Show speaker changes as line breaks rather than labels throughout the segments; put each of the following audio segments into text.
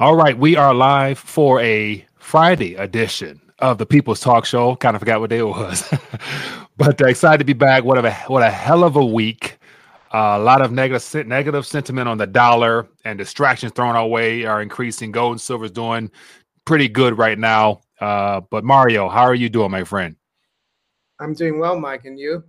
All right, we are live for a Friday edition of the People's Talk Show. Kind of forgot what day it was, but uh, excited to be back. What a what a hell of a week. Uh, a lot of negative negative sentiment on the dollar and distractions thrown our way are increasing. Gold and silver is doing pretty good right now. Uh, but Mario, how are you doing, my friend?
I'm doing well, Mike, and you?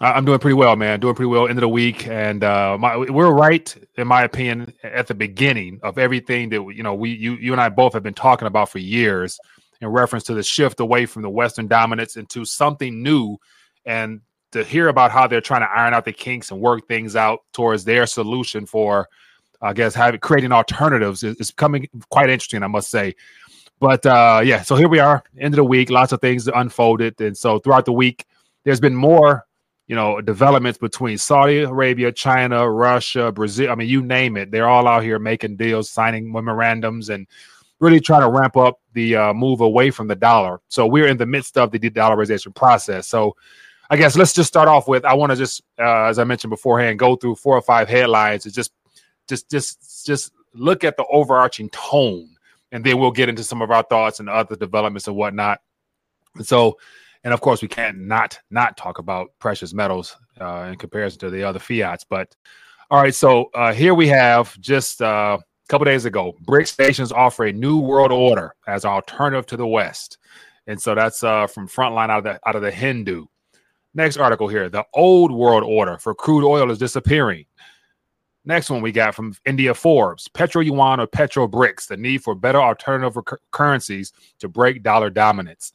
I'm doing pretty well, man. Doing pretty well. End of the week, and uh, my, we're right, in my opinion, at the beginning of everything that you know we you you and I both have been talking about for years, in reference to the shift away from the Western dominance into something new, and to hear about how they're trying to iron out the kinks and work things out towards their solution for, I guess, having creating alternatives is, is coming quite interesting, I must say. But uh, yeah, so here we are, end of the week. Lots of things unfolded, and so throughout the week, there's been more you know, developments between Saudi Arabia, China, Russia, Brazil. I mean, you name it. They're all out here making deals, signing memorandums, and really trying to ramp up the uh, move away from the dollar. So we're in the midst of the de-dollarization process. So I guess let's just start off with I want to just, uh, as I mentioned beforehand, go through four or five headlines and just, just, just, just look at the overarching tone, and then we'll get into some of our thoughts and other developments and whatnot. So and of course we can't not not talk about precious metals uh, in comparison to the other fiats. But all right, so uh, here we have just uh, a couple days ago, BRICS nations offer a new world order as alternative to the West, and so that's uh, from Frontline out of the out of the Hindu. Next article here: the old world order for crude oil is disappearing. Next one we got from India Forbes: Petro Yuan or Petro BRICS, the need for better alternative currencies to break dollar dominance.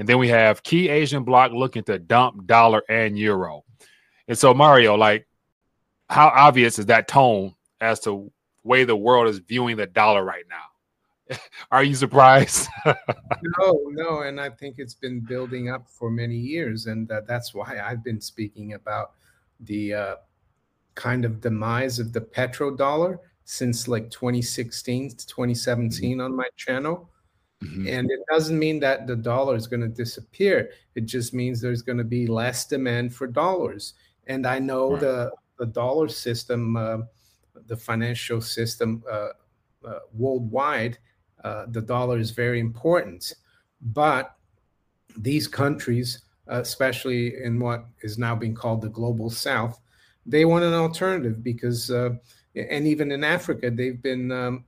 And then we have key Asian bloc looking to dump dollar and euro. And so, Mario, like, how obvious is that tone as to way the world is viewing the dollar right now? Are you surprised?
no, no, and I think it's been building up for many years, and uh, that's why I've been speaking about the uh, kind of demise of the petrodollar since like 2016 to 2017 mm-hmm. on my channel. Mm-hmm. And it doesn't mean that the dollar is going to disappear. It just means there's going to be less demand for dollars. And I know right. the the dollar system, uh, the financial system uh, uh, worldwide, uh, the dollar is very important. But these countries, especially in what is now being called the global South, they want an alternative because, uh, and even in Africa, they've been um,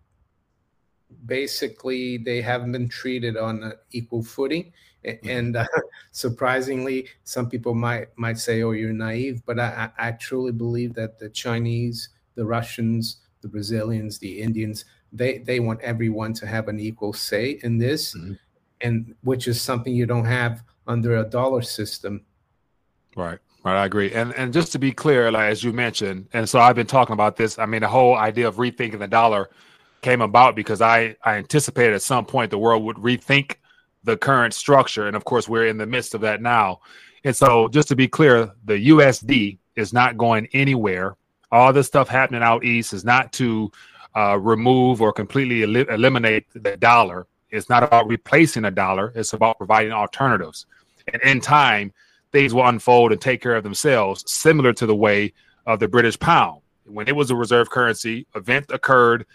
basically they haven't been treated on an equal footing mm-hmm. and uh, surprisingly some people might might say oh you're naive but I, I truly believe that the chinese the russians the brazilians the indians they they want everyone to have an equal say in this mm-hmm. and which is something you don't have under a dollar system
right Right, I agree. And and just to be clear, like as you mentioned, and so I've been talking about this. I mean, the whole idea of rethinking the dollar came about because I, I anticipated at some point the world would rethink the current structure. And of course, we're in the midst of that now. And so, just to be clear, the USD is not going anywhere. All this stuff happening out east is not to uh, remove or completely el- eliminate the dollar. It's not about replacing a dollar, it's about providing alternatives. And in time, things will unfold and take care of themselves, similar to the way of the British pound. When it was a reserve currency, event occurred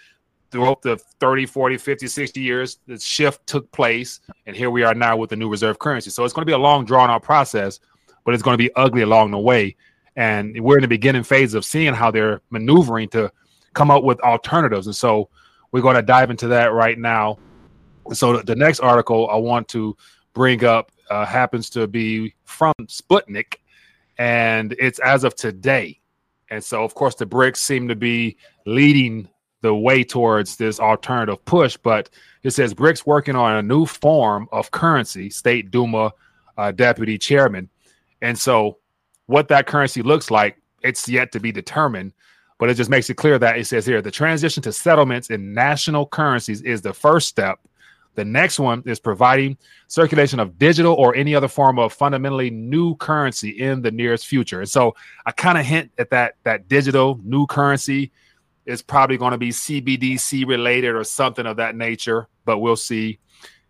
throughout the 30, 40, 50, 60 years, the shift took place. And here we are now with the new reserve currency. So it's going to be a long, drawn out process, but it's going to be ugly along the way. And we're in the beginning phase of seeing how they're maneuvering to come up with alternatives. And so we're going to dive into that right now. So the next article I want to bring up uh, happens to be from Sputnik, and it's as of today. And so, of course, the BRICS seem to be leading the way towards this alternative push. But it says BRICS working on a new form of currency, State Duma uh, deputy chairman. And so, what that currency looks like, it's yet to be determined. But it just makes it clear that it says here the transition to settlements in national currencies is the first step. The next one is providing circulation of digital or any other form of fundamentally new currency in the nearest future. And so I kind of hint at that that digital new currency is probably going to be CBDC related or something of that nature, but we'll see.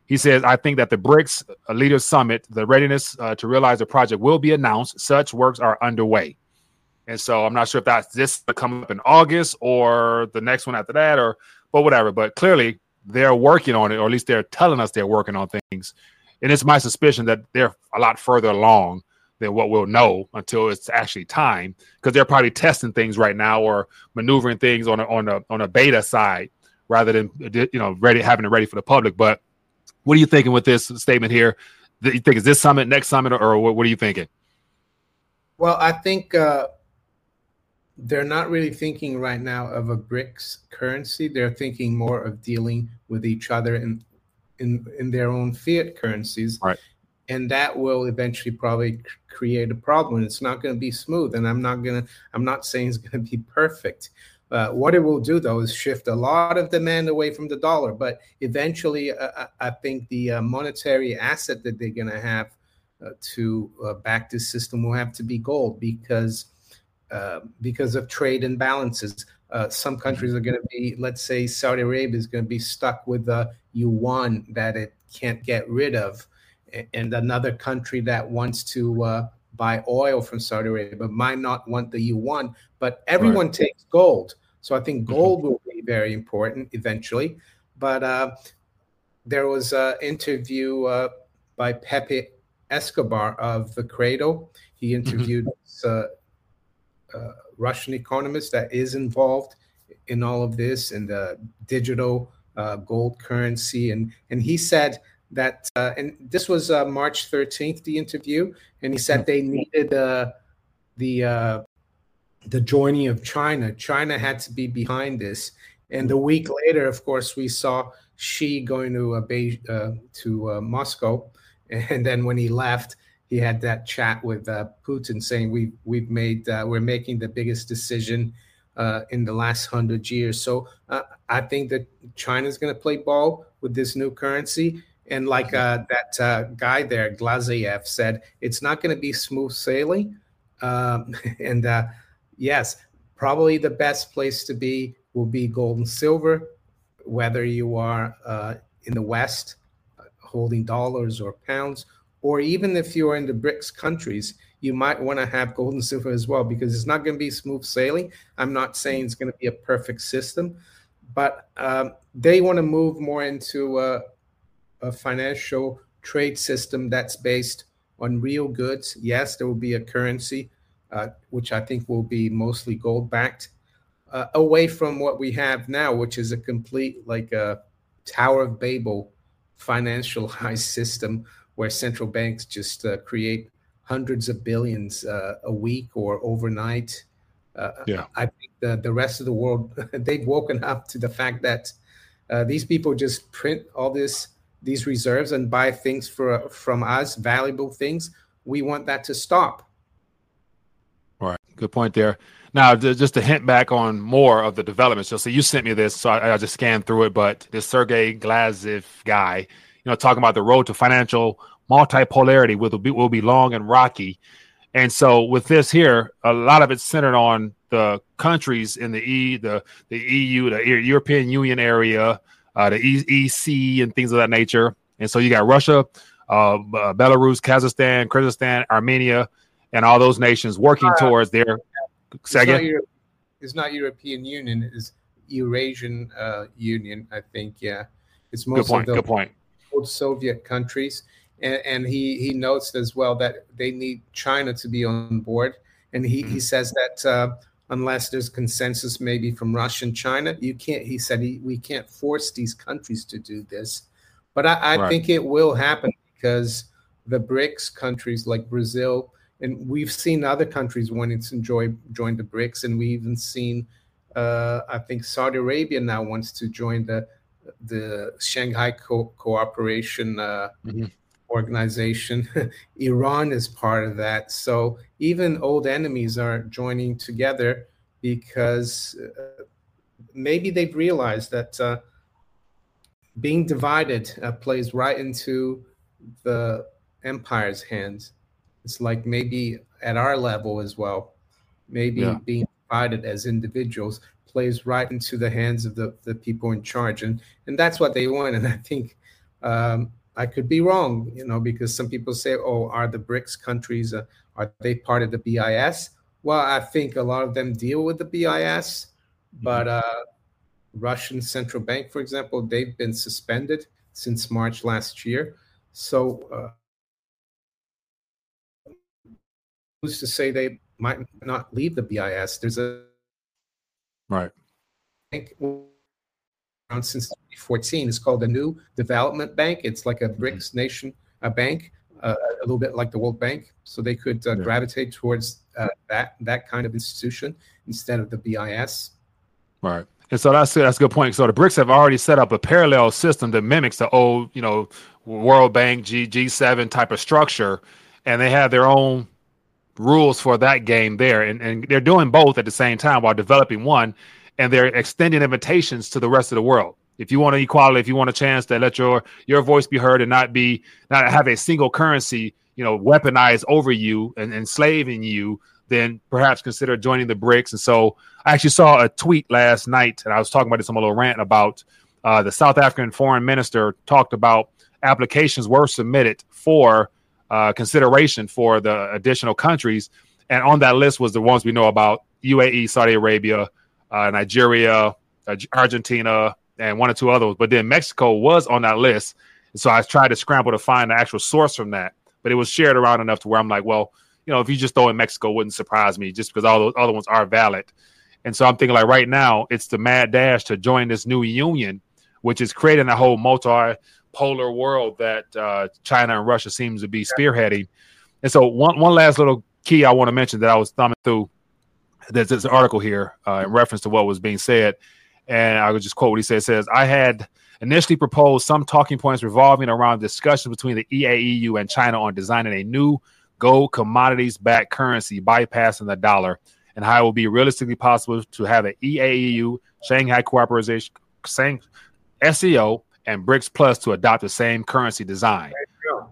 He says, I think that the BRICS Leaders Summit, the readiness uh, to realize the project will be announced. Such works are underway. And so I'm not sure if that's this coming up in August or the next one after that, or but whatever. But clearly, they're working on it, or at least they're telling us they're working on things. And it's my suspicion that they're a lot further along than what we'll know until it's actually time, because they're probably testing things right now or maneuvering things on a, on a on a beta side rather than you know ready having it ready for the public. But what are you thinking with this statement here? Do you think is this summit next summit, or, what, what are you thinking?
Well, I think uh, they're not really thinking right now of a BRICS currency. They're thinking more of dealing with each other in in in their own fiat currencies.
Right.
And that will eventually probably create a problem. It's not going to be smooth, and I'm not gonna. I'm not saying it's going to be perfect. Uh, what it will do, though, is shift a lot of demand away from the dollar. But eventually, uh, I think the uh, monetary asset that they're going to have uh, to uh, back this system will have to be gold because uh, because of trade imbalances. Uh, some countries are going to be, let's say, Saudi Arabia is going to be stuck with the yuan that it can't get rid of, and another country that wants to uh, buy oil from Saudi Arabia but might not want the yuan, but everyone right. takes gold. So I think mm-hmm. gold will be very important eventually. But uh, there was an interview uh, by Pepe Escobar of the Cradle. He mm-hmm. interviewed mm-hmm uh, Russian economist that is involved in all of this and the digital uh, gold currency, and and he said that, uh, and this was uh, March 13th, the interview, and he said they needed uh, the uh, the joining of China. China had to be behind this, and a week later, of course, we saw Xi going to uh, to Moscow, and then when he left, he had that chat with uh, Putin saying we we've made uh, we're making the biggest decision uh, in the last hundred years. So uh, I think that China's going to play ball with this new currency. And like uh, that uh, guy there, Glazyev said, it's not going to be smooth sailing. Um, and yes, probably the best place to be will be gold and silver, whether you are in the West holding dollars or pounds or even if you're in the BRICS countries, you might want to have gold and silver as well because it's not going to be smooth sailing. I'm not saying it's going to be a perfect system, but um, they want to move more into a, financial trade system that's based on real goods. Yes, there will be a currency, uh, which I think will be mostly gold backed, uh, away from what we have now, which is a complete like a Tower of Babel financialized system where central banks just uh, create hundreds of billions uh, a week or overnight. Uh, yeah. I think the, the rest of the world, they've woken up to the fact that uh, these people just print all this these reserves and buy things for from us, valuable things. We want that to stop.
All right, good point there. Now, just to hint back on more of the developments, so you sent me this, so I, I just scanned through it. But this Sergey Glazyev guy, you know, talking about the road to financial multipolarity will be will be long and rocky. And so with this here, a lot of it's centered on the countries in the E, the the EU, the European Union area, uh, the EC, and things of that nature. And so you got Russia, uh, uh, Belarus, Kazakhstan, Kyrgyzstan, Armenia, and all those nations working uh, towards their.
It's not, Euro- it's not European Union. It's Eurasian uh, Union. I think. Yeah, it's most
good point.
of
the good point
old Soviet countries. And, and, he, he notes as well that they need China to be on board. And he, mm-hmm. he says that uh, unless there's consensus maybe from Russia and China, you can't, he said, he, we can't force these countries to do this. But I, I right. think it will happen because the BRICS countries like Brazil, and we've seen other countries wanting to enjoy, join the BRICS, and we even seen, uh, I think Saudi Arabia now wants to join the the Shanghai Co- Cooperation uh, mm-hmm. Organization. Iran is part of that. So even old enemies are joining together because uh, maybe they've realized that uh, being divided uh, plays right into the empire's hands. It's like maybe at our level as well, maybe yeah. being divided as individuals plays right into the hands of the, the people in charge. And, and that's what they want. And I think um, I could be wrong, you know, because some people say, oh, are the BRICS countries, uh, are they part of the BIS? Well, I think a lot of them deal with the BIS, but mm-hmm. uh, Russian central bank, for example, they've been suspended since March last year. So, uh, who's to say they might not leave the BIS? There's a
right
bank around since 2014. It's called the New Development Bank. It's like a mm-hmm. BRICS nation a bank, uh, a little bit like the World Bank. So they could uh, yeah. gravitate towards uh, that that kind of institution instead of the BIS.
Right. And so that's that's a good point. So the BRICS have already set up a parallel system that mimics the old, you know, World Bank G G7 type of structure, and they have their own rules for that game there, and and they're doing both at the same time while developing one, and they're extending invitations to the rest of the world. If you want an equality, if you want a chance to let your your voice be heard and not be not have a single currency, you know, weaponized over you and enslaving you, then perhaps consider joining the BRICS. And so I actually saw a tweet last night, and I was talking about this on a little rant about uh, the South African foreign minister talked about applications were submitted for uh, consideration for the additional countries. And on that list was the ones we know about UAE, Saudi Arabia, uh, Nigeria, Argentina, and one or two others. But then Mexico was on that list. So I tried to scramble to find the actual source from that. But it was shared around enough to where I'm like, well, you know, if you just throw in Mexico, wouldn't surprise me just because all those other ones are valid. And so I'm thinking like right now, it's the mad dash to join this new union, which is creating a whole multipolar world that uh, China and Russia seems to be spearheading. And so one one last little key I want to mention that I was thumbing through. There's this article here uh, in reference to what was being said, and I would just quote what he said. It says, "I had initially proposed some talking points revolving around discussions between the EAEU and China on designing a new gold commodities backed currency bypassing the dollar and how it will be realistically possible to have an EAEU, Shanghai Cooperation, SCO, and BRICS Plus to adopt the same currency design.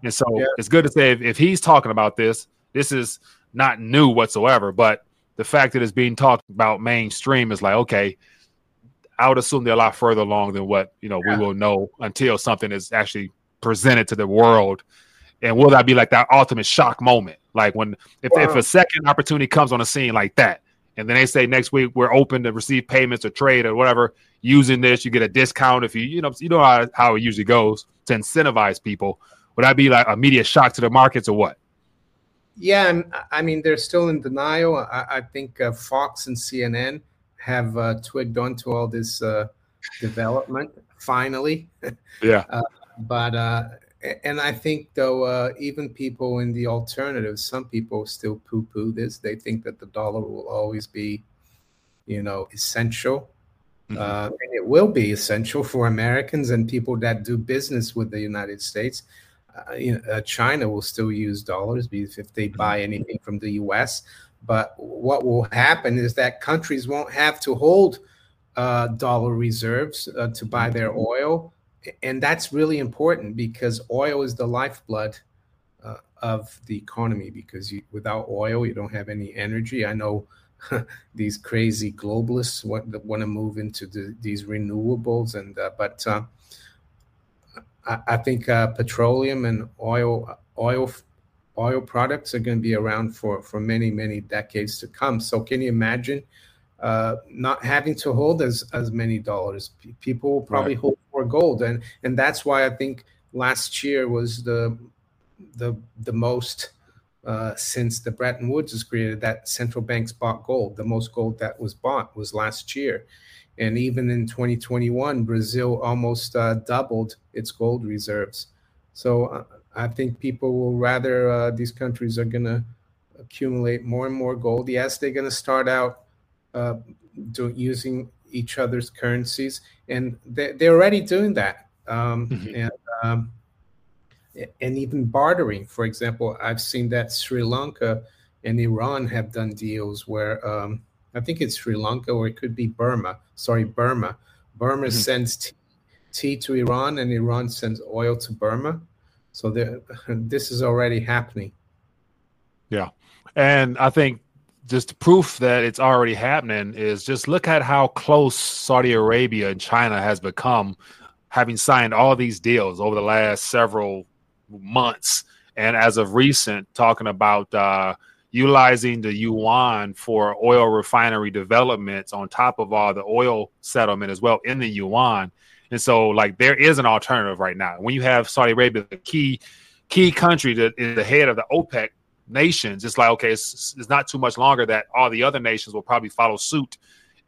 And so yeah. it's good to say if, if he's talking about this, this is not new whatsoever, but the fact that it's being talked about mainstream is like, okay, I would assume they're a lot further along than what you know yeah. we will know until something is actually presented to the world and will that be like that ultimate shock moment? Like when if, wow. if a second opportunity comes on a scene like that, and then they say next week we're open to receive payments or trade or whatever using this, you get a discount if you you know you know how, how it usually goes to incentivize people. Would that be like a media shock to the markets or what?
Yeah, and I mean they're still in denial. I, I think uh, Fox and CNN have uh, twigged onto all this uh, development finally.
Yeah.
Uh, but uh, and I think though uh, even people in the alternatives, some people still poo-poo this. They think that the dollar will always be, you know, essential, mm-hmm. uh, and it will be essential for Americans and people that do business with the United States. Uh, you know, uh, China will still use dollars if they mm-hmm. buy anything from the U.S. But what will happen is that countries won't have to hold uh, dollar reserves uh, to buy their mm-hmm. oil and that's really important because oil is the lifeblood uh, of the economy because you, without oil you don't have any energy i know these crazy globalists want, want to move into the, these renewables and uh, but uh, I, I, think uh, petroleum and oil oil oil products are going to be around for for many many decades to come so can you imagine uh, not having to hold as as many dollars. People will probably right. hold more gold, and and that's why I think last year was the the the most uh, since the Bretton Woods was created that central banks bought gold. The most gold that was bought was last year, and even in 2021, Brazil almost uh, doubled its gold reserves. So uh, I think people will rather uh, these countries are going to accumulate more and more gold. Yes, they're going to start out uh, do, using each other's currencies, and they, they're already doing that. Um, mm-hmm. And um, and even bartering. For example, I've seen that Sri Lanka and Iran have done deals where um, I think it's Sri Lanka or it could be Burma. Sorry, Burma. Burma mm-hmm. sends tea, tea, to Iran and Iran sends oil to Burma. So this is already happening.
Yeah. And I think just proof that it's already happening is just look at how close Saudi Arabia and China has become, having signed all these deals over the last several months. And as of recent, talking about uh, utilizing the yuan for oil refinery developments on top of all the oil settlement as well in the yuan. And so, like, there is an alternative right now. When you have Saudi Arabia, the key key country that is the head of the OPEC nations, it's like, okay, it's, it's not too much longer that all the other nations will probably follow suit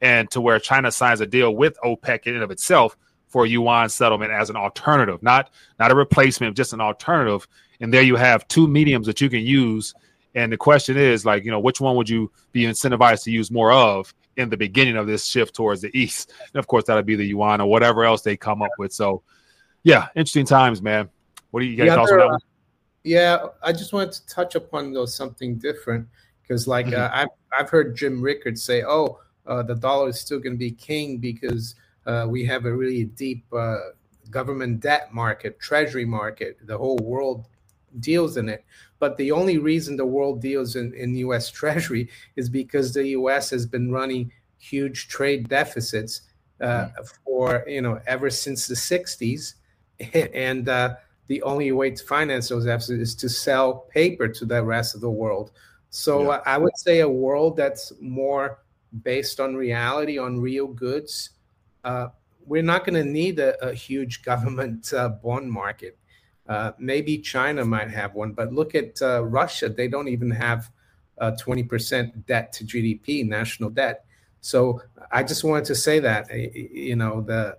and to where China signs a deal with OPEC in and of itself for yuan settlement as an alternative, not not a replacement, just an alternative. And there you have two mediums that you can use. And the question is, like, you know, which one would you be incentivized to use more of in the beginning of this shift towards the east? And of course, that'll be the yuan or whatever else they come up with. So, yeah, interesting times, man. What do you guys
other, uh, Yeah, I just wanted to touch upon though something different because, like, mm-hmm. uh, I've I've heard Jim Rickards say, "Oh, uh, the dollar is still going to be king because uh, we have a really deep uh, government debt market, treasury market. The whole world deals in it. But the only reason the world deals in, in U.S. Treasury is because the U.S. has been running huge trade deficits uh, mm-hmm. for you know ever since the '60s, and uh, the only way to finance those deficits is to sell paper to the rest of the world. So yeah. I would say a world that's more based on reality, on real goods, uh, we're not going to need a, a, huge government uh, bond market. Uh, maybe China might have one, but look at uh, Russia. They don't even have 20% debt to GDP, national debt. So I just wanted to say that, you know, the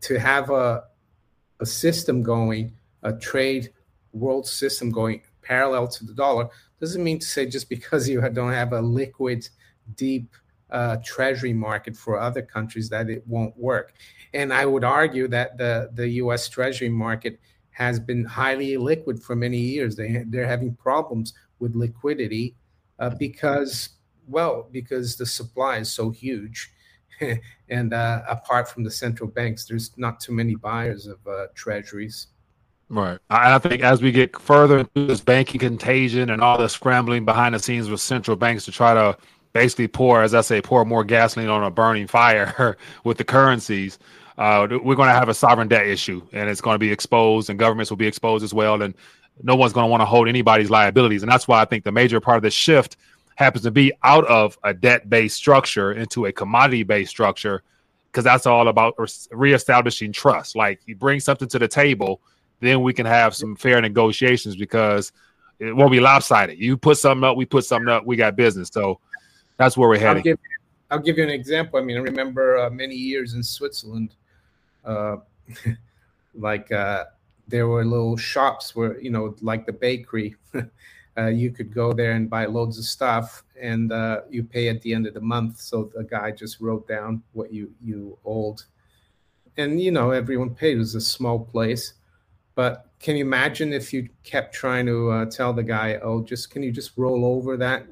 to have a, a system going, a trade world system going parallel to the dollar doesn't mean to say just because you don't have a liquid deep uh, treasury market for other countries that it won't work. And I would argue that the, the US treasury market has been highly liquid for many years. They, they're having problems with liquidity uh, because, well, because the supply is so huge. and uh, apart from the central banks, there's not too many buyers of uh, treasuries.
Right. I think as we get further into this banking contagion and all the scrambling behind the scenes with central banks to try to basically pour, as I say, pour more gasoline on a burning fire with the currencies. Uh, we're going to have a sovereign debt issue, and it's going to be exposed, and governments will be exposed as well, and no one's going to want to hold anybody's liabilities, and that's why I think the major part of the shift happens to be out of a debt-based structure into a commodity-based structure, because that's all about reestablishing trust. Like you bring something to the table, then we can have some fair negotiations because it won't be lopsided. You put something up, we put something up, we got business. So that's where we're heading.
I'll give, I'll give you an example. I mean, I remember uh, many years in Switzerland, uh, like uh, there were little shops where you know, like the bakery. Uh, you could go there and buy loads of stuff, and uh, you pay at the end of the month. So the guy just wrote down what you you owed, and you know everyone paid. It was a small place, but can you imagine if you kept trying to uh, tell the guy, "Oh, just can you just roll over that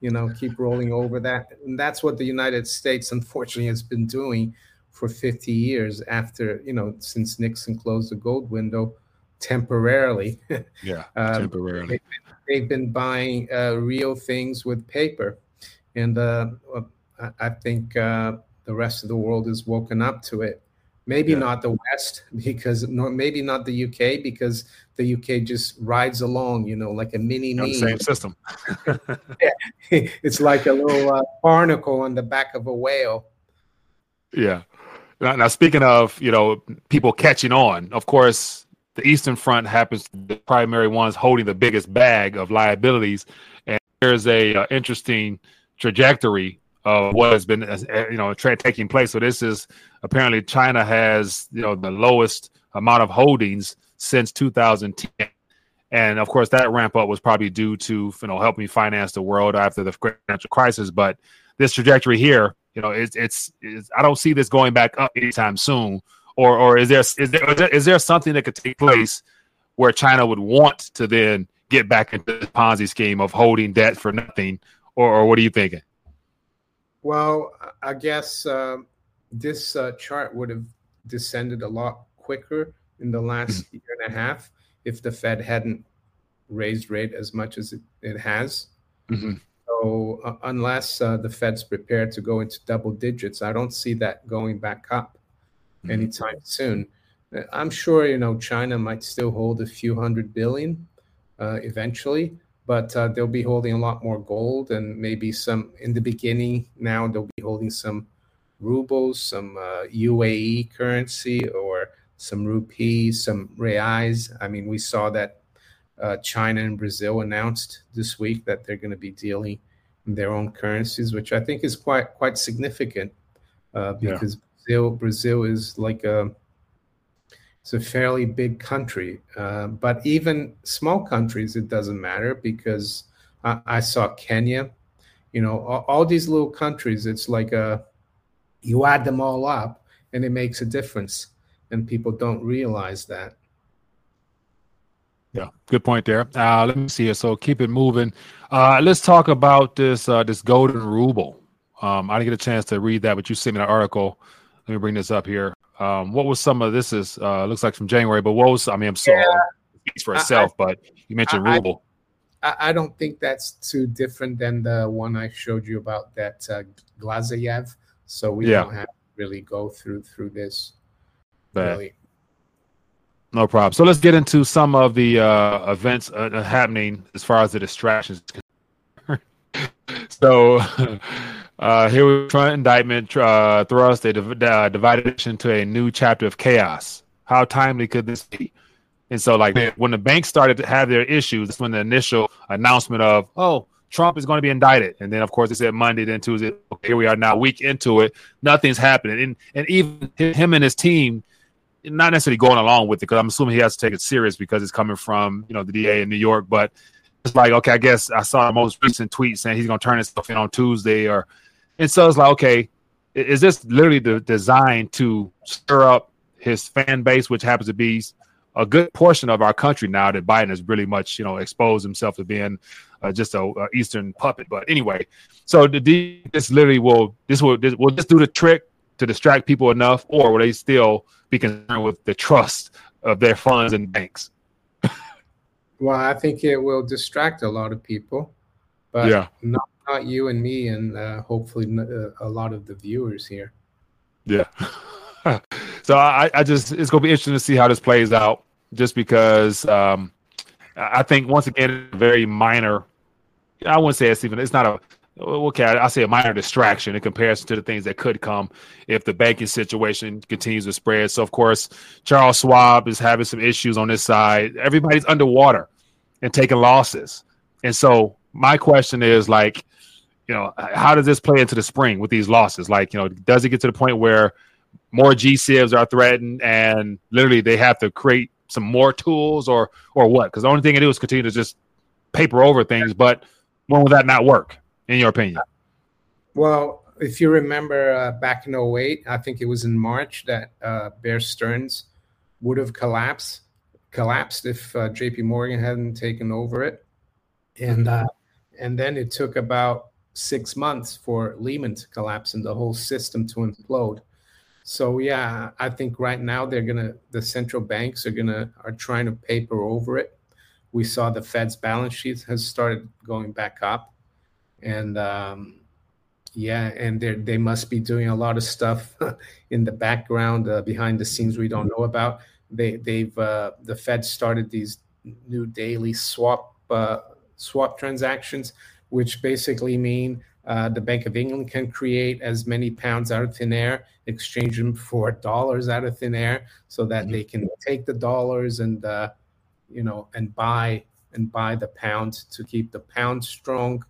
you know, keep rolling over that. And that's what the United States, unfortunately, has been doing for 50 years after, you know, since Nixon closed the gold window temporarily.
Yeah, um, temporarily.
They, have been buying uh, real things with paper. And uh, I think uh, the rest of the world has woken up to it. Maybe yeah. not the West because maybe not the UK because the UK just rides along, you know, like a mini
me. Same system.
yeah. It's like a little uh, barnacle on the back of a whale.
Yeah. Now, now, speaking of, you know, people catching on, of course, the Eastern Front happens to be the primary ones holding the biggest bag of liabilities. And there's a uh, interesting trajectory of what has been, uh, you know, tra- taking place. So this is apparently China has, you know, the lowest amount of holdings since 2010. And of course, that ramp up was probably due to you know helping finance the world after the financial crisis. But this trajectory here, you know, it's, it's, it's I don't see this going back up anytime soon. Or or is there is there is there something that could take place where China would want to then get back into the Ponzi scheme of holding debt for nothing? Or, or what are you thinking?
Well, I guess uh, this uh, chart would have descended a lot quicker in the last mm-hmm. year and a half if the Fed hadn't raised rate as much as it, it has. Mm-hmm. So uh, unless uh, the Fed's prepared to go into double digits, I don't see that going back up mm-hmm. anytime soon. Uh, I'm sure you know China might still hold a few hundred billion uh, eventually, but uh, they'll be holding a lot more gold and maybe some in the beginning. Now they'll be holding some rubles, some uh, UAE currency, or some rupees, some reais. I mean, we saw that uh, China and Brazil announced this week that they're going to be dealing in their own currencies, which I think is quite quite significant uh, because yeah. Brazil Brazil is like a it's a fairly big country, uh, but even small countries it doesn't matter because I, I saw Kenya, you know, all, all, these little countries. It's like a you add them all up and it makes a difference, and people don't realize that.
Yeah, good point there. Uh, let me see here. So keep it moving. Uh, let's talk about this uh, this golden ruble. Um, I didn't get a chance to read that, but you sent me an article. Let me bring this up here. Um, what was some of this? Is uh, looks like from January, but what was? I mean, I'm sorry, yeah. speaks for itself. I, but you mentioned I, ruble.
I, I, don't think that's too different than the one I showed you about that uh, Glazayev. So we yeah. don't have to really go through through this.
Really. No problem. So let's get into some of the uh, events uh, uh happening as far as the distractions. so uh, here we Trump indictment uh, thrust a div- uh, divided into a new chapter of chaos. How timely could this be? And so, like when the banks started to have their issues, that's when the initial announcement of, "Oh, Trump is going to be indicted," and then of course they said Monday, then Tuesday. Okay, here we are now, week into it, nothing's happening, and and even him and his team not necessarily going along with it because I'm assuming he has to take it serious because it's coming from you know the DA in New York. But it's like okay, I guess I saw the most recent tweet saying he's going to turn himself in on Tuesday, or and so it's like okay, is this literally the designed to stir up his fan base, which happens to be a good portion of our country now that Biden has really much you know exposed himself to being uh, just a, a, Eastern puppet. But anyway, so the this literally will this will this will just do the trick to distract people enough, or will they still be concerned with the trust of their funds and banks?
well, I think it will distract a lot of people, but yeah. not, not you and me, and uh, hopefully uh, a lot of the viewers here.
Yeah. so I, I just it's gonna be interesting to see how this plays out, just because um, I think once again very minor. I wouldn't say it's even it's not a okay, I say a minor distraction in comparison to the things that could come if the banking situation continues to spread. So, of course, Charles Schwab is having some issues on this side. Everybody's underwater and taking losses. And so, my question is like, you know, how does this play into the spring with these losses? Like, you know, does it get to the point where more G-SIBs are threatened and literally they have to create some more tools or or what? Because the only thing to do is continue to just paper over things, but when will that not work? In your opinion?
Well, if you remember uh, back in 08, I think it was in March that uh, Bear Stearns would have collapsed collapsed if uh, JP Morgan hadn't taken over it. And uh, and then it took about six months for Lehman to collapse and the whole system to implode. So yeah, I think right now they're gonna the central banks are gonna are trying to paper over it. We saw the Fed's balance sheet has started going back up and um, yeah, and they they must be doing a lot of stuff in the background, uh, behind the scenes we don't know about. They they've uh, the Fed started these new daily swap uh, swap transactions, which basically mean uh, the Bank of England can create as many pounds out of thin air, exchange them for dollars out of thin air, so that mm-hmm. they can take the dollars and uh, you know and buy and buy the pound to keep the pound strong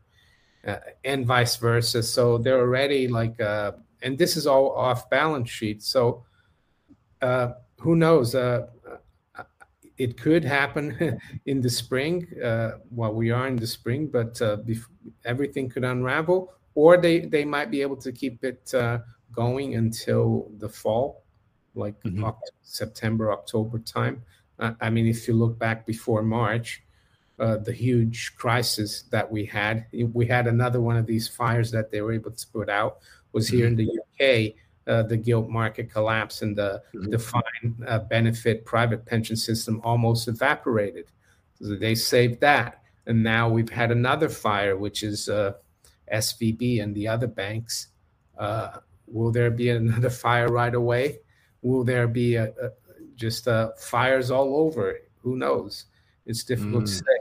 uh, and vice versa. So they're already like, uh, and this is all off balance sheet. So uh, who knows? Uh, uh, it could happen in the spring. Uh, well, we are in the spring, but bef- everything could unravel, or they they might be able to keep it going until the fall, like mm-hmm. September, October time. I mean, if you look back before March, uh, the huge crisis that we had. We had another one of these fires that they were able to put out. Was here in the UK, uh, the gilt market collapse and the mm-hmm. defined uh, benefit private pension system almost evaporated. So they saved that, and now we've had another fire, which is uh, SVB and the other banks. Uh, will there be another fire right away? Will there be a, a, just fires all over? Who knows? It's difficult mm. to say.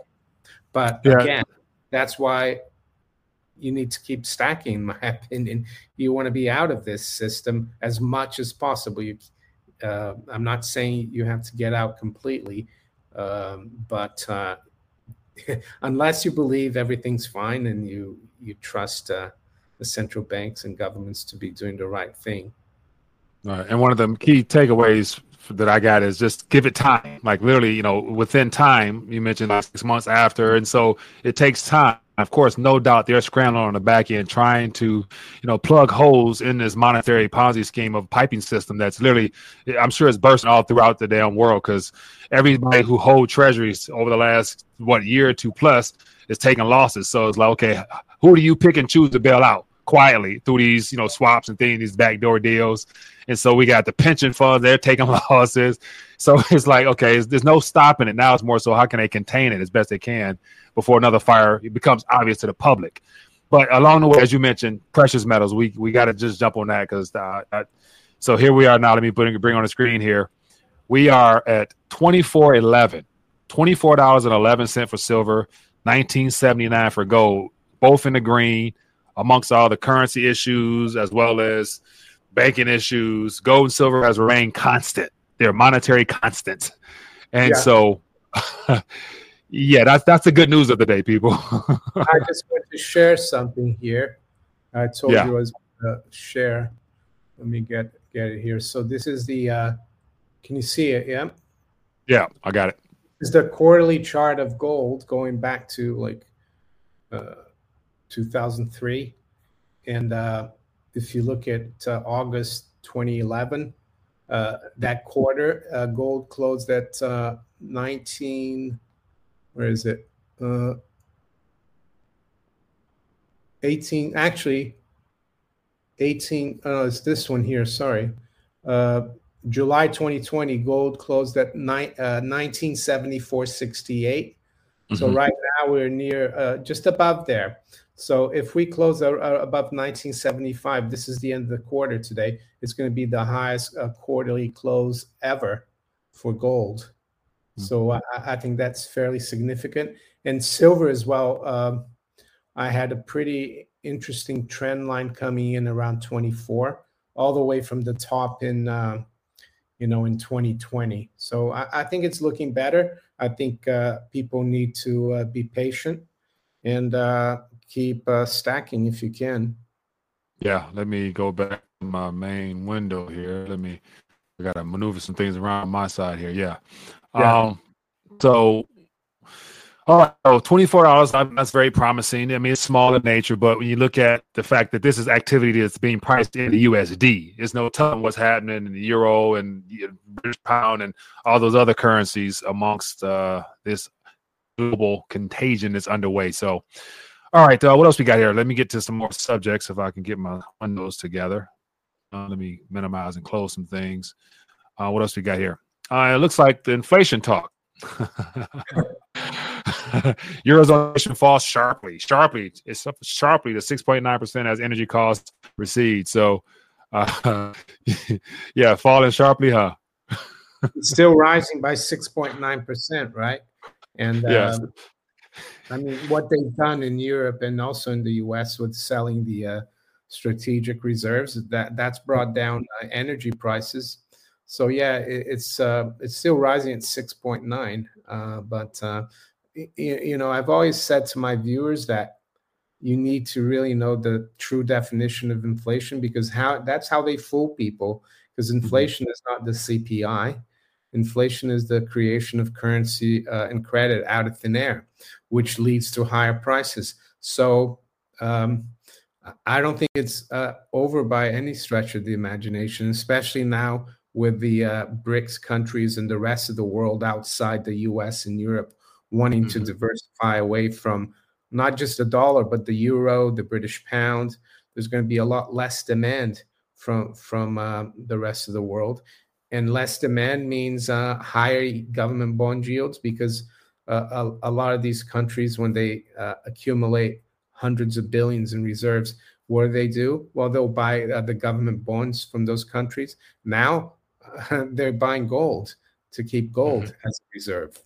But yeah. again, that's why you need to keep stacking, in my opinion. You want to be out of this system as much as possible. You, uh, I'm not saying you have to get out completely, um, but uh, unless you believe everything's fine and you you trust uh, the central banks and governments to be doing the right thing.
Right, and one of the key takeaways that I got is just give it time. Like literally, you know, within time. You mentioned like six months after, and so it takes time. Of course, no doubt they're scrambling on the back end trying to, you know, plug holes in this monetary Ponzi scheme of piping system that's literally, I'm sure it's bursting all throughout the damn world because everybody who hold treasuries over the last what year or two plus is taking losses. So it's like, okay, who do you pick and choose to bail out? Quietly through these, you know, swaps and things, these backdoor deals. And so we got the pension funds, they're taking losses. So it's like, okay, there's no stopping it. Now it's more so how can they contain it as best they can before another fire becomes obvious to the public. But along the way, as you mentioned, precious metals, we we got to just jump on that because uh, so here we are now. Let me bring bring on the screen here. We are at twenty four eleven, twenty four dollars and eleven cent for silver, nineteen seventy nine for gold, both in the green amongst all the currency issues as well as banking issues, gold and silver has remained constant. They're monetary constants. And yeah. so yeah, that's that's the good news of the day, people.
I just want to share something here. I told yeah. you I was going to share. Let me get get it here. So this is the uh can you see it? Yeah.
Yeah, I got it.
It's the quarterly chart of gold going back to like uh 2003. And uh, if you look at uh, August 2011, uh, that quarter, uh, gold closed at uh, 19, where is it? Uh, 18, actually, 18, oh, it's this one here, sorry. July 2020, gold closed at ni- 1974.68. Mm-hmm. So right now we're near uh, just above there. So if we close our, our above 1975, this is the end of the quarter today. It's going to be the highest uh, quarterly close ever for gold. Mm-hmm. So I, I, think that's fairly significant. And silver as well. Um, I had a pretty interesting trend line coming in around 24, all the way from the top in, uh, you know, in 2020. So I, I, think it's looking better. I think uh, people need to uh, be patient and uh, keep uh, stacking if you can.
Yeah, let me go back to my main window here. Let me, I got to maneuver some things around my side here. Yeah. yeah. Um, so, all right, so $24, that's very promising. I mean, it's small in nature, but when you look at the fact that this is activity that's being priced in the USD, there's no telling what's happening in the euro and the British pound and all those other currencies amongst uh, this global contagion that's underway. So, all right, uh, what else we got here? Let me get to some more subjects if I can get my windows together. Uh, let me minimize and close some things. Uh, what else we got here? Uh, it looks like the inflation talk. Eurozone falls sharply, sharply. It's up sharply to six point nine percent as energy costs recede. So, uh, yeah, falling sharply, huh?
still rising by six point nine percent, right? And yeah. Um, I mean, what they've done in Europe and also in the U.S. with selling the uh, strategic reserves that that's brought down uh, energy prices. So yeah, it, it's uh, it's still rising at six point nine. Uh, but uh, you, you know, I've always said to my viewers that you need to really know the true definition of inflation because how that's how they fool people because mm-hmm. inflation is not the CPI Inflation is the creation of currency uh, and credit out of thin air, which leads to higher prices. So um, I don't think it's uh, over by any stretch of the imagination, especially now with the uh, BRICS countries and the rest of the world outside the US and Europe wanting mm-hmm. to diversify away from not just the dollar, but the euro, the British pound. There's going to be a lot less demand from from uh, the rest of the world, and less demand means uh, higher government bond yields because uh, a, a, lot of these countries, when they uh, accumulate hundreds of billions in reserves, what do they do? Well, they'll buy uh, the government bonds from those countries. Now they're buying gold to keep gold mm-hmm. as a reserve.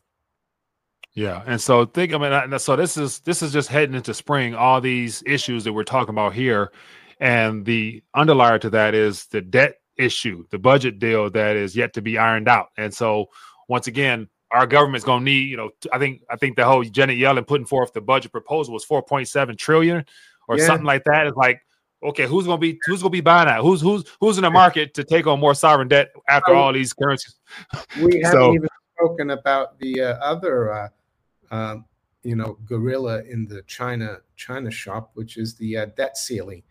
Yeah, and so think I mean, so this is this is just heading into spring. All these issues that we're talking about here, and the underlier to that is the debt issue, the budget deal that is yet to be ironed out. And so once again, our government's going to need, you know, I think I think the whole Janet Yellen putting forth the budget proposal was 4.7 trillion or yeah. something like that. It's like, okay, who's going to be who's going to be buying that? Who's who's who's in the market to take on more sovereign debt after all these currencies?
We haven't so, even spoken about the uh, other uh, um, you know, gorilla in the China China shop, which is the uh, debt ceiling.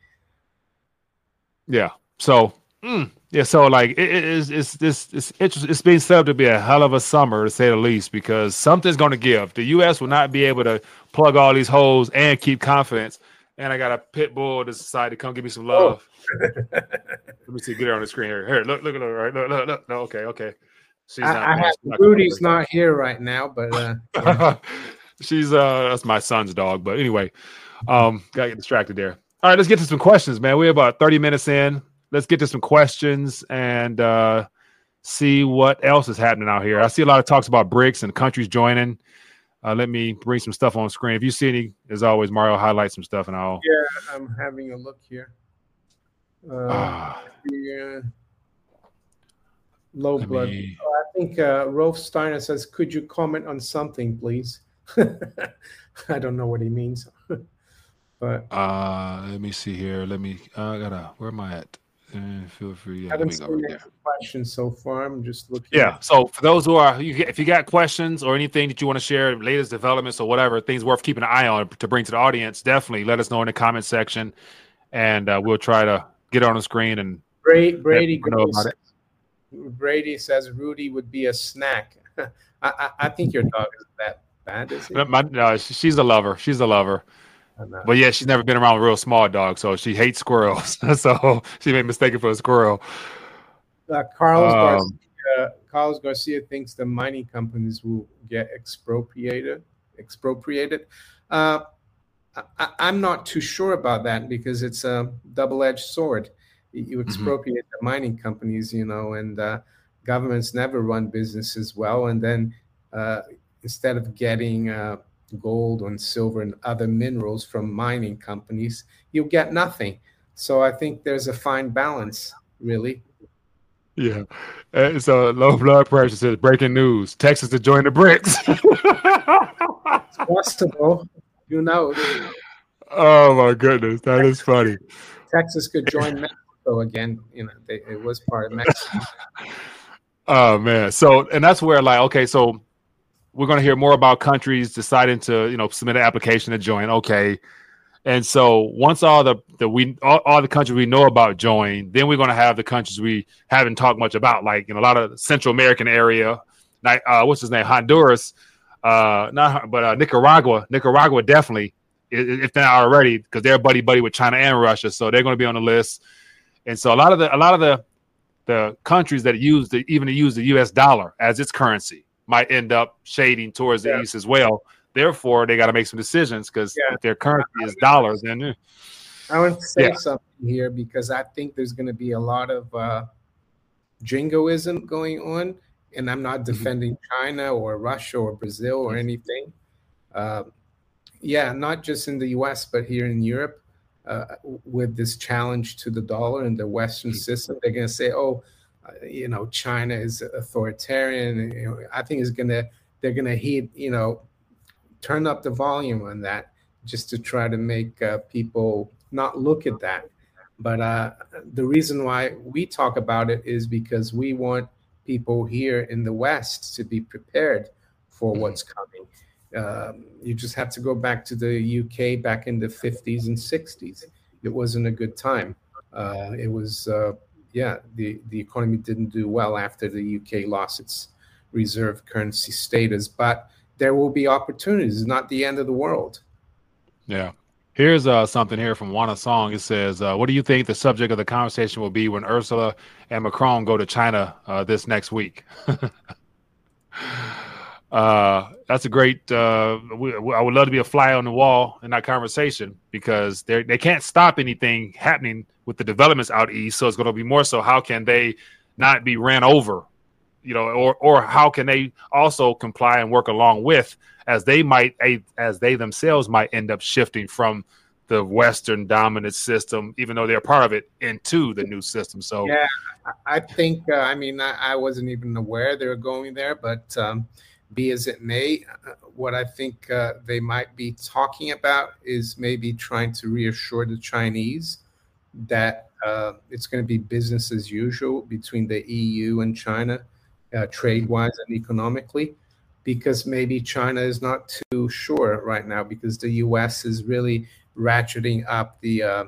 Yeah. So mm, yeah. So like it, it is it's this it's, it's it's being set up to be a hell of a summer to say the least because something's going to give. The U.S. will not be able to plug all these holes and keep confidence. And I got a pit bull to decide to come give me some love. Oh. Let me see. Get her on the screen here. Here, look, look at her. Right, look, look, look. No, okay, okay.
She's I, not, I have, not Rudy's not here right now, but uh, yeah.
she's uh that's my son's dog. But anyway, um, gotta get distracted there. All right, let's get to some questions, man. We're about 30 minutes in. Let's get to some questions and uh see what else is happening out here. I see a lot of talks about BRICS and countries joining. Uh, let me bring some stuff on screen. If you see any, as always, Mario highlight some stuff and I'll.
Yeah, I'm having a look here. Uh, ah. yeah low Let blood. Me... Oh, I think uh, Rolf Steiner says, "Could you comment on something, please?" I don't know what he means, but
uh, let me see here. Let me. Uh, I gotta. Where am I at? Uh, feel free.
I haven't seen any questions so far. I'm just looking.
Yeah. So for those who are, you, if you got questions or anything that you want to share, latest developments or whatever, things worth keeping an eye on to bring to the audience, definitely let us know in the comment section, and uh, we'll try to get on the screen and
Brady, Brady goes, Brady says Rudy would be a snack. I, I, I, think your dog is that bad, is he?
My, no, she's a lover. She's a lover. But yeah, she's never been around a real small dog, so she hates squirrels. so she made mistake for a squirrel.
Uh, Carlos, um, Garcia, Carlos Garcia thinks the mining companies will get expropriated. Expropriated. Uh, I, am not too sure about that because it's a double-edged sword you mm-hmm. expropriate mm-hmm. the mining companies, you know, and uh, governments never run businesses well. And then uh, instead of getting uh, gold and silver and other minerals from mining companies, you get nothing. So I think there's a fine balance, really.
Yeah. Uh, so low blood pressure says breaking news: Texas to join the BRICS.
it's possible. You know.
Oh my goodness, that is funny.
Texas could join Mexico again, you know, they, it was part of Mexico.
oh man, so and that's where like okay, so we're going to hear more about countries deciding to you know submit an application to join. Okay, and so once all the the we all, all the countries we know about join, then we're going to have the countries we haven't talked much about, like in a lot of Central American area, like uh, what's his name, Honduras, uh, not but uh, Nicaragua. Nicaragua definitely, if not already, because they're buddy buddy with China and Russia, so they're going to be on the list. And so a lot of the a lot of the the countries that use the even use the U.S. dollar as its currency might end up shading towards the yeah. east as well. Therefore, they got to make some decisions because yeah. if their currency is dollars, then
I want to say yeah. something here because I think there's going to be a lot of uh, jingoism going on, and I'm not mm-hmm. defending mm-hmm. China or Russia or Brazil or anything. Uh, yeah, not just in the U.S. but here in Europe uh, with this challenge to the dollar and the Western mm. system. They're going to say, "Oh, you know, China is authoritarian." You know, I think is going to they're going to heat, you know, turn up the volume on that just to try to make uh, people not look at that. But uh, the reason why we talk about it is because we want people here in the West to be prepared for mm-hmm. what's coming. Um, you just have to go back to the UK back in the 50s and 60s. It wasn't a good time. Uh, it was, uh, yeah, the, the economy didn't do well after the UK lost its reserve currency status, but there will be opportunities. It's not the end of the world.
Yeah. Here's uh, something here from Wana Song. It says, uh, "What do you think the subject of the conversation will be when Ursula and Macron go to China uh, this next week?" uh, that's a great. Uh, we, I would love to be a fly on the wall in that conversation because they can't stop anything happening with the developments out east. So it's going to be more so how can they not be ran over you know, or or how can they also comply and work along with as they might as they themselves might end up shifting from the Western dominant system, even though they're part of it, into the new system. So
yeah, I think uh, I mean I, I, wasn't even aware they were going there, but um, be as it may, uh, what I think uh, they might be talking about is maybe trying to reassure the Chinese that uh, it's going to be business as usual between the EU and China, uh, trade wise and economically, because maybe China is not too sure right now because the US is really ratcheting up the. Uh,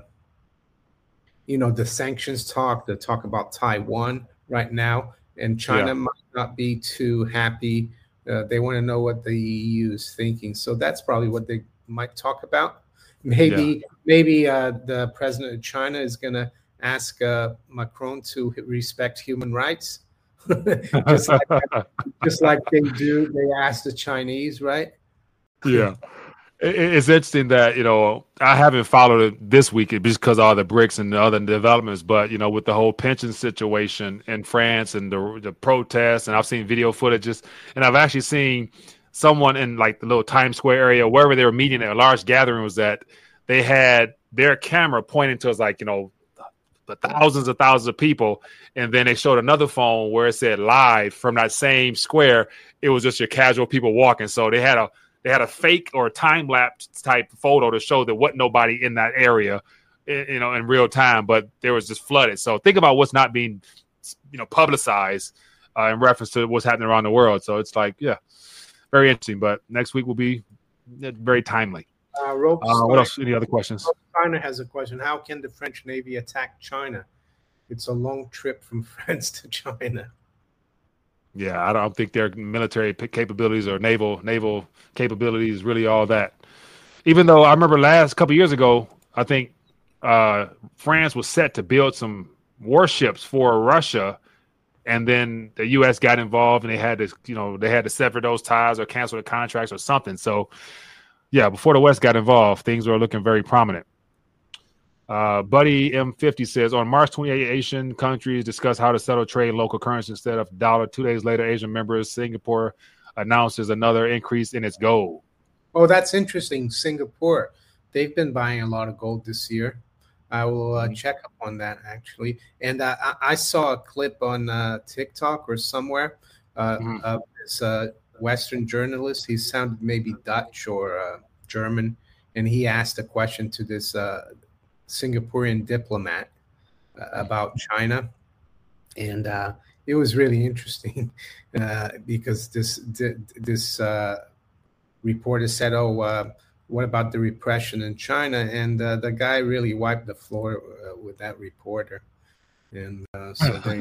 you know the sanctions talk, the talk about Taiwan right now, and China yeah. might not be too happy uh, they want to know what the EU is thinking. So that's probably what they might talk about. Maybe yeah. maybe uh, the president of China is going to ask uh, Macron to respect human rights, just, like, just like they do. They ask the Chinese, right?
Yeah it's interesting that you know I haven't followed it this week because of all the BRICS and the other developments, but you know with the whole pension situation in France and the the protests, and I've seen video footages, and I've actually seen someone in like the little Times Square area, wherever they were meeting at a large gathering, was that they had their camera pointing to us like you know the thousands of thousands of people, and then they showed another phone where it said live from that same square. It was just your casual people walking, so they had a they had a fake or time lapse type photo to show there wasn't nobody in that area, you know, in real time, but there was just flooded. So think about what's not being, you know, publicized uh, in reference to what's happening around the world. So it's like, yeah, very interesting. But next week will be very timely. Uh, uh, what else? Any other questions?
China has a question. How can the French Navy attack China? It's a long trip from France to China.
Yeah, I don't think their military capabilities or naval naval capabilities really all that. Even though I remember last couple years ago, I think uh, France was set to build some warships for Russia, and then the U.S. got involved and they had to, you know, they had to sever those ties or cancel the contracts or something. So, yeah, before the West got involved, things were looking very prominent. Uh, Buddy M50 says on March 28, Asian countries discuss how to settle trade local currency instead of dollar. Two days later, Asian members Singapore announces another increase in its gold.
Oh, that's interesting. Singapore, they've been buying a lot of gold this year. I will uh, check up on that actually. And uh, I, I, saw a clip on uh, TikTok or somewhere uh, mm-hmm. of this uh, Western journalist. He sounded maybe Dutch or uh, German, and he asked a question to this Singaporean diplomat about China, and uh, it was really interesting uh, because this this uh, reporter said, "Oh, uh, what about the repression in China?" And uh, the guy really wiped the floor with that reporter, and so they.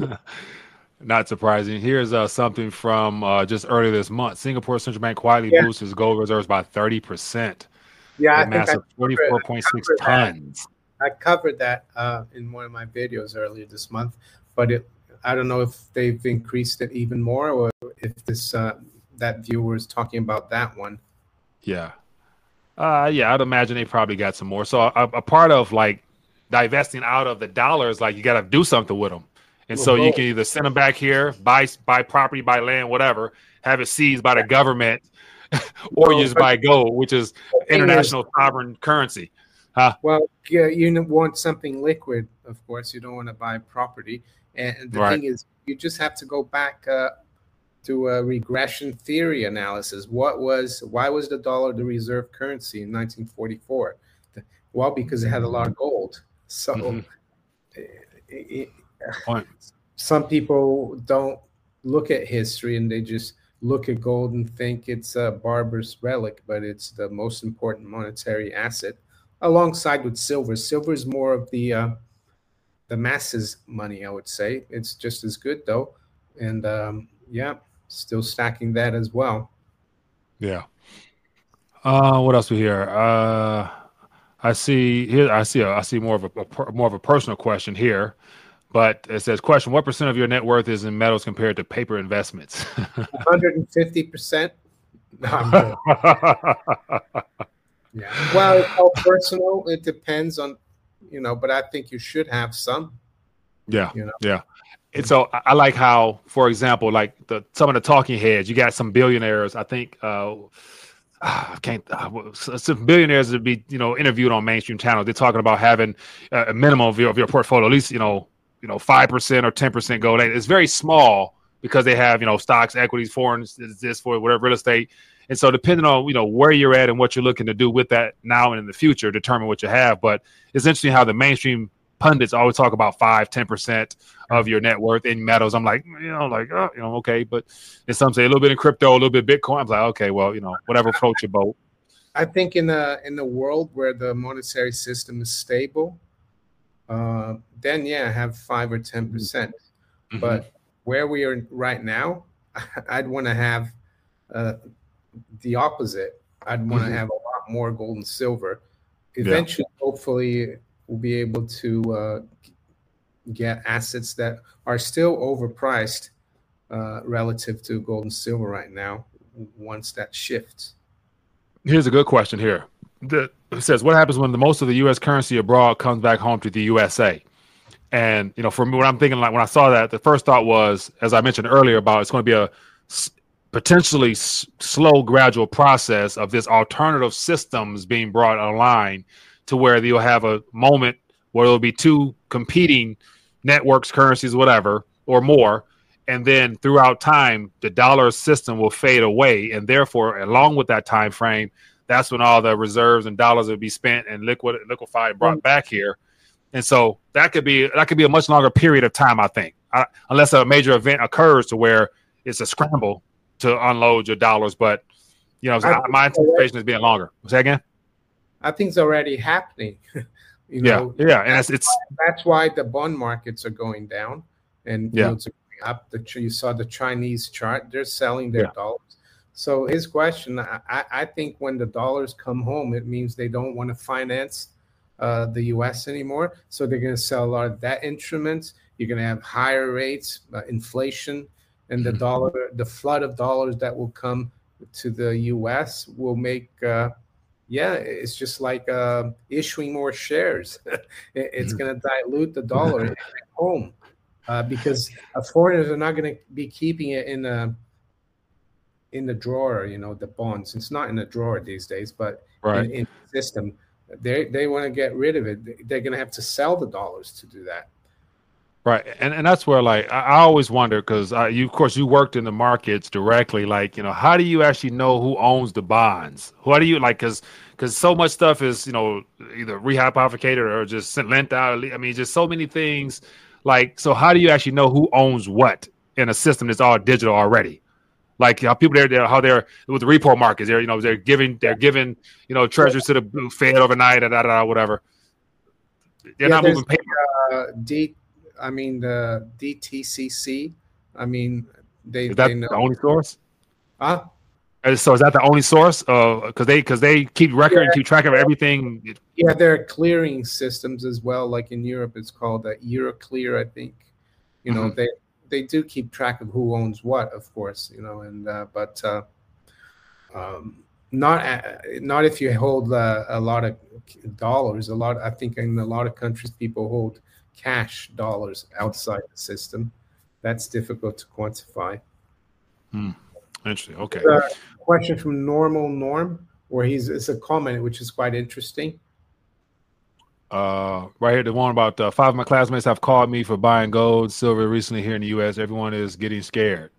Not surprising. Here's uh, something from uh, just earlier this month. Singapore Central Bank quietly yeah. boosts its gold reserves by 30%.
Yeah,
a massive 44.6 tons.
I covered that uh, in one of my videos earlier this month, but it, I don't know if they've increased it even more or if this uh, that viewer is talking about that one.
Yeah, uh, yeah, I'd imagine they probably got some more. So a, a part of like divesting out of the dollars, like you got to do something with them, and well, so you can either send them back here, buy buy property, buy land, whatever, have it seized by the government, or well, you just buy gold, which is international sovereign currency.
Huh? Well, yeah, you want something liquid, of course. You don't want to buy property. And the right. thing is, you just have to go back uh, to a regression theory analysis. What was, why was the dollar the reserve currency in 1944? Well, because it had a lot of gold. So, mm-hmm. it, it, some people don't look at history and they just look at gold and think it's a barbarous relic, but it's the most important monetary asset alongside with silver. Silver is more of the uh, the masses money, I would say. It's just as good though, and um, yeah, still stacking that as well.
Yeah. Uh, what else we hear? Uh, I see here. I see. A, I see more of a, a more of a personal question here, but it says, "Question: What percent of your net worth is in metals compared to paper investments?"
One hundred and fifty percent. Yeah. Well, it's all personal. It depends on, you know, but I think you should have some.
Yeah. You know? Yeah. And so I like how, for example, like the some of the talking heads, you got some billionaires. I think uh, I can't. Uh, some billionaires would be you know interviewed on mainstream channels. They're talking about having a minimum of your, of your portfolio, at least you know you know five percent or ten percent gold. It's very small because they have you know stocks, equities, foreigns, this for whatever real estate. And so depending on you know where you're at and what you're looking to do with that now and in the future, determine what you have. But it's interesting how the mainstream pundits always talk about five, ten percent of your net worth in metals. I'm like, you know, like, oh, you know, okay. But and some say a little bit in crypto, a little bit Bitcoin. I'm like, okay, well, you know, whatever floats your boat.
I think in the in the world where the monetary system is stable, uh, then yeah, have five or ten percent. Mm-hmm. But where we are right now, I'd want to have uh, the opposite. I'd want to mm-hmm. have a lot more gold and silver. Eventually, yeah. hopefully, we'll be able to uh, get assets that are still overpriced uh, relative to gold and silver right now. Once that shifts.
Here's a good question here. The, it says, "What happens when the most of the U.S. currency abroad comes back home to the USA?" And you know, for me, what I'm thinking, like when I saw that, the first thought was, as I mentioned earlier, about it's going to be a potentially s- slow, gradual process of this alternative systems being brought online to where you'll have a moment where there'll be two competing networks, currencies, whatever, or more. And then throughout time, the dollar system will fade away. And therefore, along with that time frame, that's when all the reserves and dollars will be spent and liquid liquefied and brought back here. And so that could be that could be a much longer period of time, I think, I, unless a major event occurs to where it's a scramble to unload your dollars. But you know, my anticipation is being longer. Say again.
I think it's already happening.
you know, yeah, yeah, and it's, it's
that's why the bond markets are going down and yeah. yields are going up. The you saw the Chinese chart; they're selling their yeah. dollars. So his question, I, I think when the dollars come home, it means they don't want to finance uh, the U.S. anymore. So they're going to sell a lot of debt instruments. You're going to have higher rates, uh, inflation, and the mm-hmm. dollar, the flood of dollars that will come to the U.S. will make uh, yeah, it's just like uh, issuing more shares. it's mm. going to dilute the dollar at home uh, because foreigners are not going to be keeping it in a in the drawer. You know, the bonds. It's not in the drawer these days, but right. in, in the system, they they want to get rid of it. They're going to have to sell the dollars to do that.
Right, and and that's where like I, always wonder because you of course you worked in the markets directly. Like you know, how do you actually know who owns the bonds? Who do you like? Because because so much stuff is you know either rehypothecated or just sent lent out. I mean, just so many things. Like, so how do you actually know who owns what in a system that's all digital already? Like how people there, they're, how they're with the repo markets, they're you know they're giving they're giving you know treasures to the Fed overnight, da, da, da, whatever.
They're yeah, not moving paper. Uh, D I mean the DTCC. I mean they.
Is that
they
know. the only source?
Huh?
So is that the only source? Because they because they keep record yeah. and keep track of everything.
Yeah, there are clearing systems as well. Like in Europe, it's called uh, Euroclear, I think. You know, mm-hmm. they they do keep track of who owns what, of course. You know, and uh, but uh, um, not uh, not if you hold uh, a lot of dollars. A lot, I think, in a lot of countries, people hold cash dollars outside the system. That's difficult to quantify.
Hmm. Interesting. Okay.
Question from Normal Norm, where he's it's a comment which is quite interesting.
Uh, right here, the one about uh, five of my classmates have called me for buying gold, silver recently here in the U.S. Everyone is getting scared.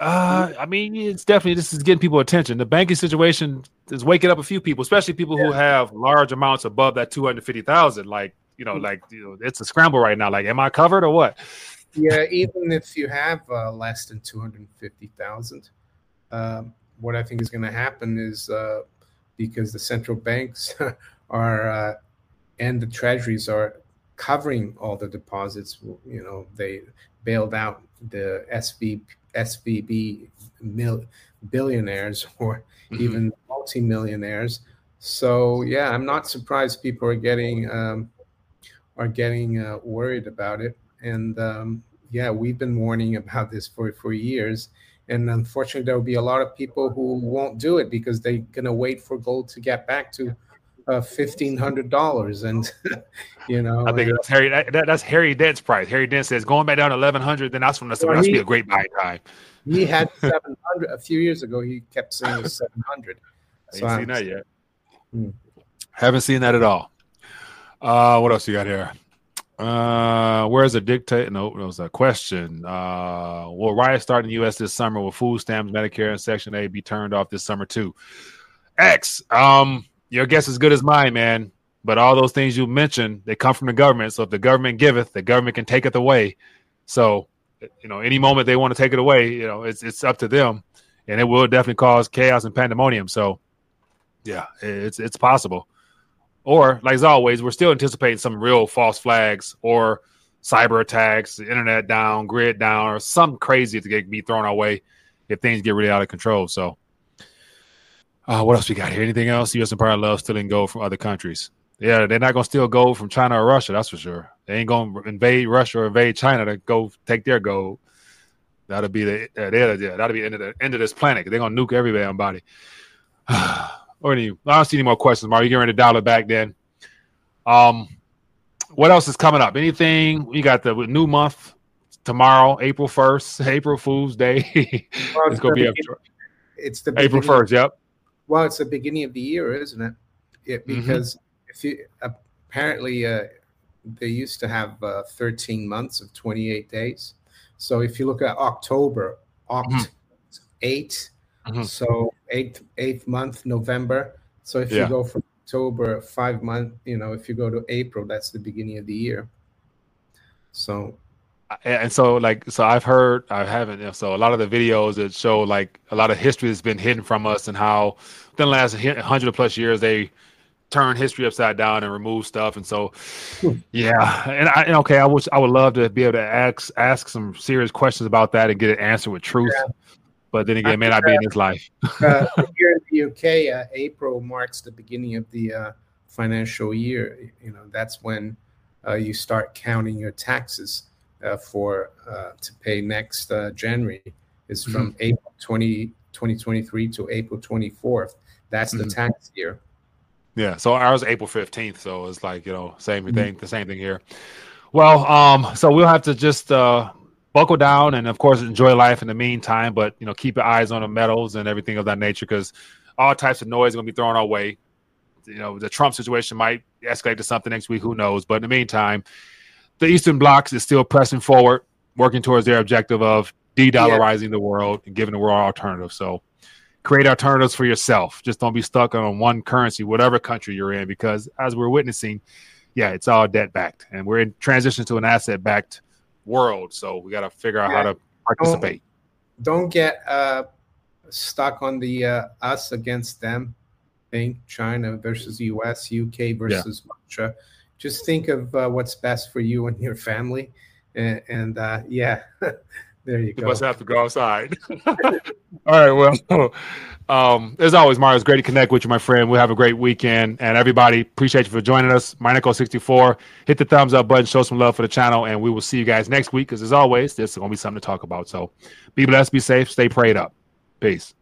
Uh, I mean, it's definitely this is getting people attention. The banking situation is waking up a few people, especially people yeah. who have large amounts above that two hundred fifty thousand. Like you know, like you know, it's a scramble right now. Like, am I covered or what?
Yeah, even if you have uh, less than two hundred fifty thousand, um, what I think is going to happen is uh, because the central banks are uh, and the treasuries are covering all the deposits. You know, they bailed out the SB, SVB mil, billionaires or mm-hmm. even multimillionaires. So yeah, I'm not surprised people are getting um, are getting uh, worried about it. And um, yeah, we've been warning about this for, for years. And unfortunately, there will be a lot of people who won't do it because they're going to wait for gold to get back to uh, fifteen hundred dollars, and you know,
I think that's Harry. That, that, that's Harry Dent's price. Harry Dent says going back down to eleven hundred. Then that's when that's, well, that's be a great buy time.
He had seven hundred a few years ago. He kept saying it was seven hundred.
So Ain't seen that yet. Hmm. Haven't seen that at all. Uh, what else you got here? Uh, where's the dictate? No, it was a question. Uh, will riots start in the U.S. this summer? Will food stamps, Medicare, and Section 8 be turned off this summer too? X. Um, your guess is good as mine, man. But all those things you mentioned, they come from the government. So if the government giveth, the government can take it away. So, you know, any moment they want to take it away, you know, it's it's up to them, and it will definitely cause chaos and pandemonium. So, yeah, it's it's possible. Or, like as always, we're still anticipating some real false flags or cyber attacks, internet down, grid down, or something crazy to get be thrown our way if things get really out of control. So, uh, what else we got here? Anything else? U.S. Empire loves stealing gold from other countries. Yeah, they're not gonna steal gold from China or Russia. That's for sure. They ain't gonna invade Russia or invade China to go take their gold. That'll be the uh, yeah, that'll be the end of the end of this planet. They're gonna nuke everybody. or any, I don't see any more questions, Mark. You get ready to dial it back then. Um, what else is coming up? Anything? We got the new month tomorrow, April first, April Fool's Day. well, it's, gonna be a,
it's the
April first. Yep.
Well, it's the beginning of the year, isn't it? it mm-hmm. because mm-hmm. if you apparently uh, they used to have uh, 13 months of 28 days. So if you look at October, Oct mm-hmm. eight Mm-hmm. So eighth eighth month November. So if yeah. you go from October five month, you know, if you go to April, that's the beginning of the year. So
and so like so I've heard I haven't so a lot of the videos that show like a lot of history that's been hidden from us and how the last hundred plus years they turn history upside down and remove stuff and so hmm. yeah and I and okay I wish I would love to be able to ask ask some serious questions about that and get it answered with truth. Yeah but then again, it may not be in his life.
uh, here in the UK, uh, April marks the beginning of the uh, financial year. You know, that's when uh, you start counting your taxes uh, for uh, to pay next January. Is mm-hmm. from mm-hmm. April 20, 2023 to April 24th. That's the mm-hmm. tax year.
Yeah, so ours April 15th. So it's like, you know, same mm-hmm. thing, the same thing here. Well, um, so we'll have to just uh buckle down and of course enjoy life in the meantime but you know keep your eyes on the metals and everything of that nature because all types of noise are going to be thrown our way. You know the trump situation might escalate to something next week who knows? But in the meantime the eastern blocks is still pressing forward working towards their objective of de-dollarizing yeah. the world and giving the world alternatives. So create alternatives for yourself. Just don't be stuck on one currency whatever country you're in because as we're witnessing yeah it's all debt backed and we're in transition to an asset backed world. So we got to figure out yeah. how to participate.
Don't, don't get uh, stuck on the uh, us against them thing. China versus U.S., UK versus yeah. Russia. Just think of uh, what's best for you and your family, and, and uh, yeah. there you go.
You must have to go outside. All right. Well, um, as always, Mario, it's great to connect with you, my friend. We'll have a great weekend. And everybody, appreciate you for joining us. Mineco64, hit the thumbs up button, show some love for the channel, and we will see you guys next week. Because as always, there's going to be something to talk about. So be blessed, be safe, stay prayed up. Peace.